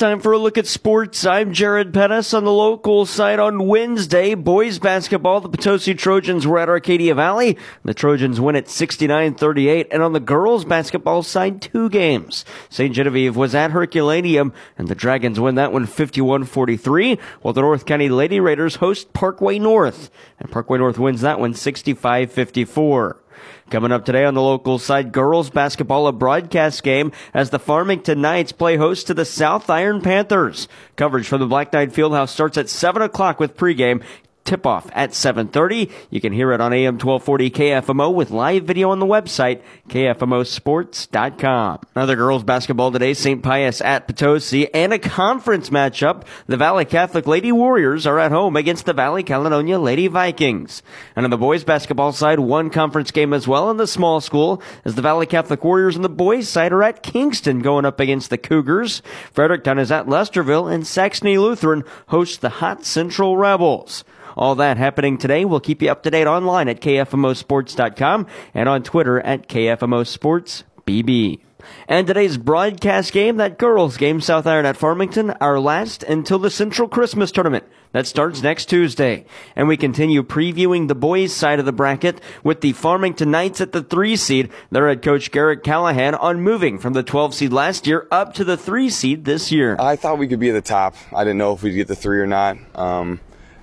time for a look at sports. I'm Jared Pettis on the local side on Wednesday. Boys basketball, the Potosi Trojans were at Arcadia Valley. The Trojans win at 69-38. And on the girls basketball side, two games. St. Genevieve was at Herculaneum and the Dragons win that one 51-43, while the North County Lady Raiders host Parkway North. And Parkway North wins that one 65-54. Coming up today on the local side, girls basketball, a broadcast game as the Farmington Knights play host to the South Iron Panthers. Coverage from the Black Knight Fieldhouse starts at 7 o'clock with pregame tip off at 7:30. You can hear it on AM 1240 KFMO with live video on the website kfmosports.com. Another girls basketball today, St. Pius at Potosi, and a conference matchup. The Valley Catholic Lady Warriors are at home against the Valley Caledonia Lady Vikings. And on the boys basketball side, one conference game as well in the small school as the Valley Catholic Warriors on the boys side are at Kingston going up against the Cougars. Fredericktown is at Lesterville and Saxony Lutheran hosts the Hot Central Rebels. All that happening today. We'll keep you up to date online at KFMOsports.com and on Twitter at KFMOSportsBB. And today's broadcast game, that girls game, South Iron at Farmington, our last until the Central Christmas Tournament. That starts next Tuesday. And we continue previewing the boys' side of the bracket with the Farmington Knights at the three seed. Their head coach Garrett Callahan on moving from the 12 seed last year up to the three seed this year. I thought we could be at the top. I didn't know if we'd get the three or not. Um,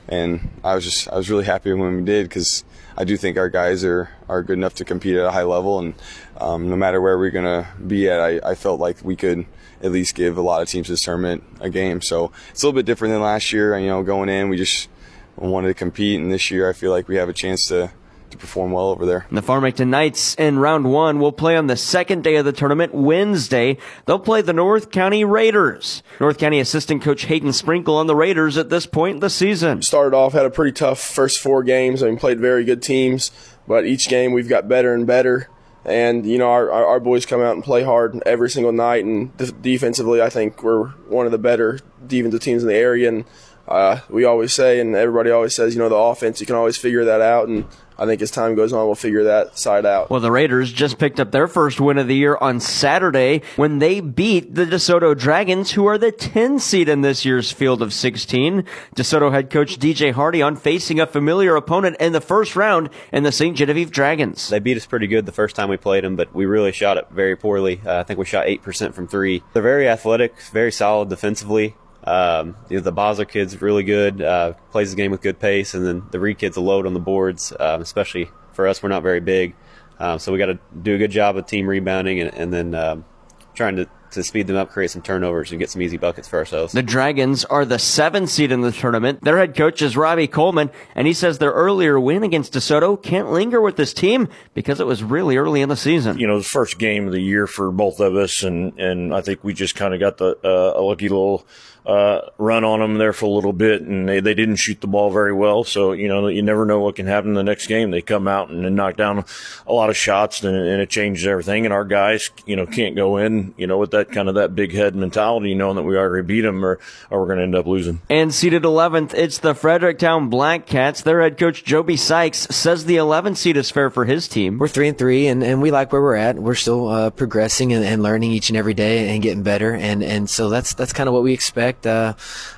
and I was just I was really happy when we did because I do think our guys are are good enough to compete at a high level, and um, no matter where we're gonna be at, I, I felt like we could at least give a lot of teams this tournament a game. So it's a little bit different than last year. You know, going in, we just wanted to compete, and this year I feel like we have a chance to to perform well over there. The Farmington Knights in round one will play on the second day of the tournament, Wednesday. They'll play the North County Raiders. North County assistant coach Hayden Sprinkle on the Raiders at this point in the season. Started off, had a pretty tough first four games. I mean, played very good teams, but each game we've got better and better. And, you know, our, our boys come out and play hard every single night. And defensively, I think we're one of the better defensive teams in the area. And uh, we always say, and everybody always says, you know, the offense, you can always figure that out. And I think as time goes on, we'll figure that side out. Well, the Raiders just picked up their first win of the year on Saturday when they beat the DeSoto Dragons, who are the 10 seed in this year's field of 16. DeSoto head coach DJ Hardy on facing a familiar opponent in the first round in the St. Genevieve Dragons. They beat us pretty good the first time we played them, but we really shot it very poorly. Uh, I think we shot 8% from three. They're very athletic, very solid defensively. Um, you know, the Basel kid's really good, uh, plays the game with good pace, and then the Reed kid's a load on the boards, um, especially for us. We're not very big, um, so we got to do a good job of team rebounding and, and then um, trying to to speed them up, create some turnovers, and get some easy buckets for ourselves. The Dragons are the seventh seed in the tournament. Their head coach is Robbie Coleman, and he says their earlier win against DeSoto can't linger with this team because it was really early in the season. You know, the first game of the year for both of us, and, and I think we just kind of got the uh, a lucky little uh, run on them there for a little bit, and they, they didn't shoot the ball very well. So, you know, you never know what can happen in the next game. They come out and, and knock down a lot of shots, and, and it changes everything. And our guys, you know, can't go in, you know, with that kind of that big head mentality, knowing that we already beat them, or, or we're going to end up losing. And seated 11th, it's the Fredericktown Black Cats. Their head coach Joby Sykes says the 11th seed is fair for his team. We're three and three, and, and we like where we're at. We're still uh, progressing and, and learning each and every day and getting better, and and so that's that's kind of what we expect. Uh,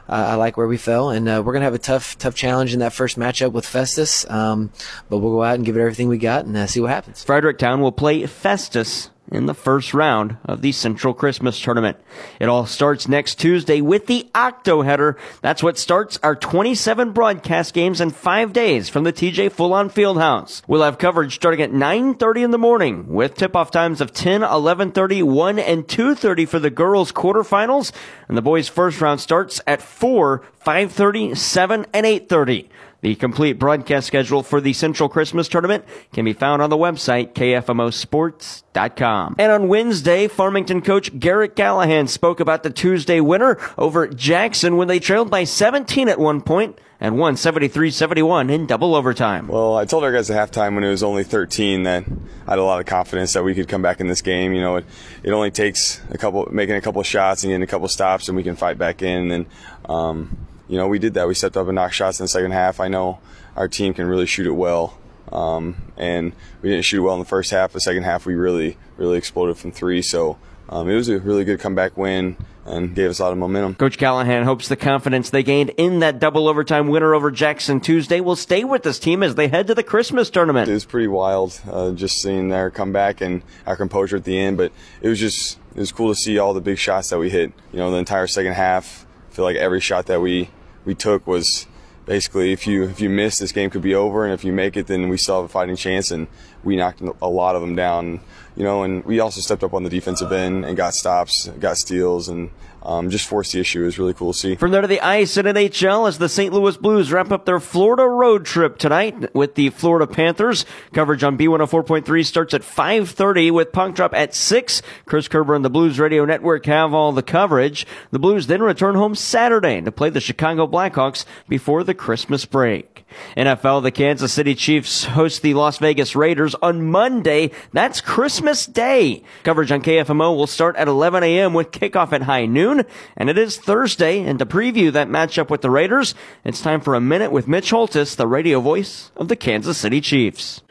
I like where we fell, and uh, we're gonna have a tough tough challenge in that first matchup with Festus. Um, but we'll go out and give it everything we got and uh, see what happens. Fredericktown will play Festus in the first round of the Central Christmas Tournament. It all starts next Tuesday with the Octo Header. That's what starts our 27 broadcast games in five days from the TJ Full-On Fieldhouse. We'll have coverage starting at 9.30 in the morning with tip-off times of 10, 11.30, 1, and 2.30 for the girls quarterfinals. And the boys first round starts at 4, 5.30, 7, and 8.30. The complete broadcast schedule for the Central Christmas Tournament can be found on the website kfmosports.com. And on Wednesday, Farmington coach Garrett Callahan spoke about the Tuesday winner over Jackson when they trailed by 17 at one point and won 73-71 in double overtime. Well, I told our guys at halftime when it was only 13 that I had a lot of confidence that we could come back in this game. You know, it, it only takes a couple, making a couple shots and getting a couple stops, and we can fight back in. And um, you know, we did that. We stepped up and knocked shots in the second half. I know our team can really shoot it well. Um, and we didn't shoot well in the first half. The second half, we really, really exploded from three. So um, it was a really good comeback win and gave us a lot of momentum. Coach Callahan hopes the confidence they gained in that double overtime winner over Jackson Tuesday will stay with this team as they head to the Christmas tournament. It was pretty wild uh, just seeing their comeback and our composure at the end, but it was just it was cool to see all the big shots that we hit. You know, the entire second half. I feel like every shot that we we took was basically if you if you miss this game could be over and if you make it then we still have a fighting chance and we knocked a lot of them down you know and we also stepped up on the defensive end and got stops got steals and um, just forced the issue. It was really cool to see. From there to the ice in NHL as the St. Louis Blues wrap up their Florida road trip tonight with the Florida Panthers. Coverage on B104.3 starts at 5.30 with puck drop at 6. Chris Kerber and the Blues Radio Network have all the coverage. The Blues then return home Saturday to play the Chicago Blackhawks before the Christmas break. NFL, the Kansas City Chiefs host the Las Vegas Raiders on Monday. That's Christmas Day. Coverage on KFMO will start at 11 a.m. with kickoff at high noon. And it is Thursday. And to preview that matchup with the Raiders, it's time for a minute with Mitch Holtis, the radio voice of the Kansas City Chiefs.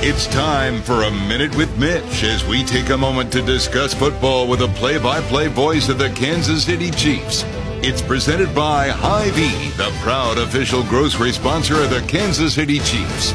It's time for a minute with Mitch as we take a moment to discuss football with a play by play voice of the Kansas City Chiefs. It's presented by Hy-Vee, the proud official grocery sponsor of the Kansas City Chiefs.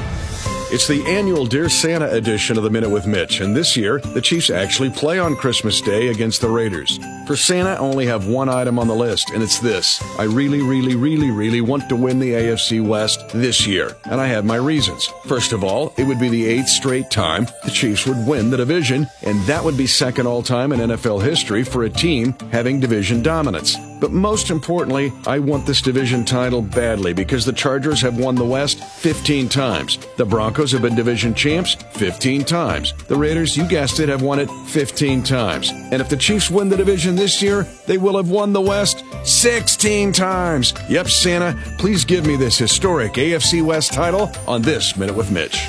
It's the annual Dear Santa edition of the Minute with Mitch, and this year, the Chiefs actually play on Christmas Day against the Raiders. For Santa, I only have one item on the list, and it's this. I really, really, really, really want to win the AFC West this year, and I have my reasons. First of all, it would be the eighth straight time the Chiefs would win the division, and that would be second all time in NFL history for a team having division dominance. But most importantly, I want this division title badly because the Chargers have won the West 15 times. The Broncos have been division champs 15 times. The Raiders, you guessed it, have won it 15 times. And if the Chiefs win the division this year, they will have won the West 16 times. Yep, Santa, please give me this historic AFC West title on this Minute with Mitch.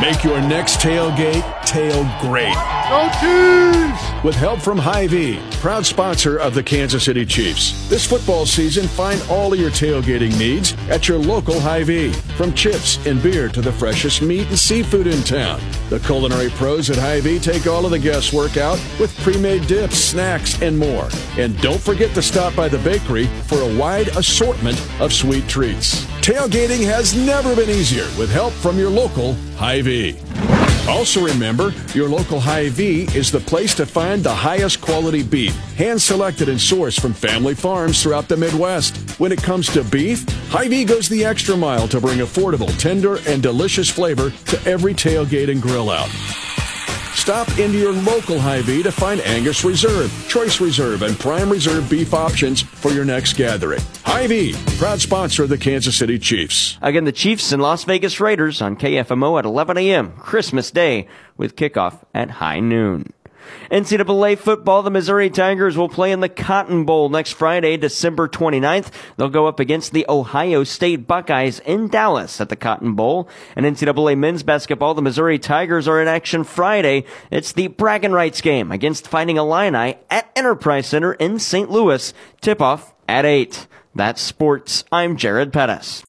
Make your next tailgate tail great. Go Chiefs! With help from Hy-Vee, proud sponsor of the Kansas City Chiefs. This football season, find all of your tailgating needs at your local Hy-Vee. From chips and beer to the freshest meat and seafood in town. The culinary pros at Hy-Vee take all of the guesswork out with pre-made dips, snacks, and more. And don't forget to stop by the bakery for a wide assortment of sweet treats. Tailgating has never been easier with help from your local Hy-Vee. Also remember, your local Hy-Vee is the place to find the highest quality beef, hand selected and sourced from family farms throughout the Midwest. When it comes to beef, Hy-Vee goes the extra mile to bring affordable, tender, and delicious flavor to every tailgate and grill out. Stop into your local Hy-Vee to find Angus Reserve, Choice Reserve, and Prime Reserve beef options for your next gathering. Hy-Vee, proud sponsor of the Kansas City Chiefs. Again, the Chiefs and Las Vegas Raiders on KFMO at 11 a.m. Christmas Day with kickoff at high noon. NCAA football, the Missouri Tigers will play in the Cotton Bowl next Friday, December 29th. They'll go up against the Ohio State Buckeyes in Dallas at the Cotton Bowl. And NCAA men's basketball, the Missouri Tigers are in action Friday. It's the bragging rights game against Fighting Illini at Enterprise Center in St. Louis. Tip off at 8. That's sports. I'm Jared Pettis.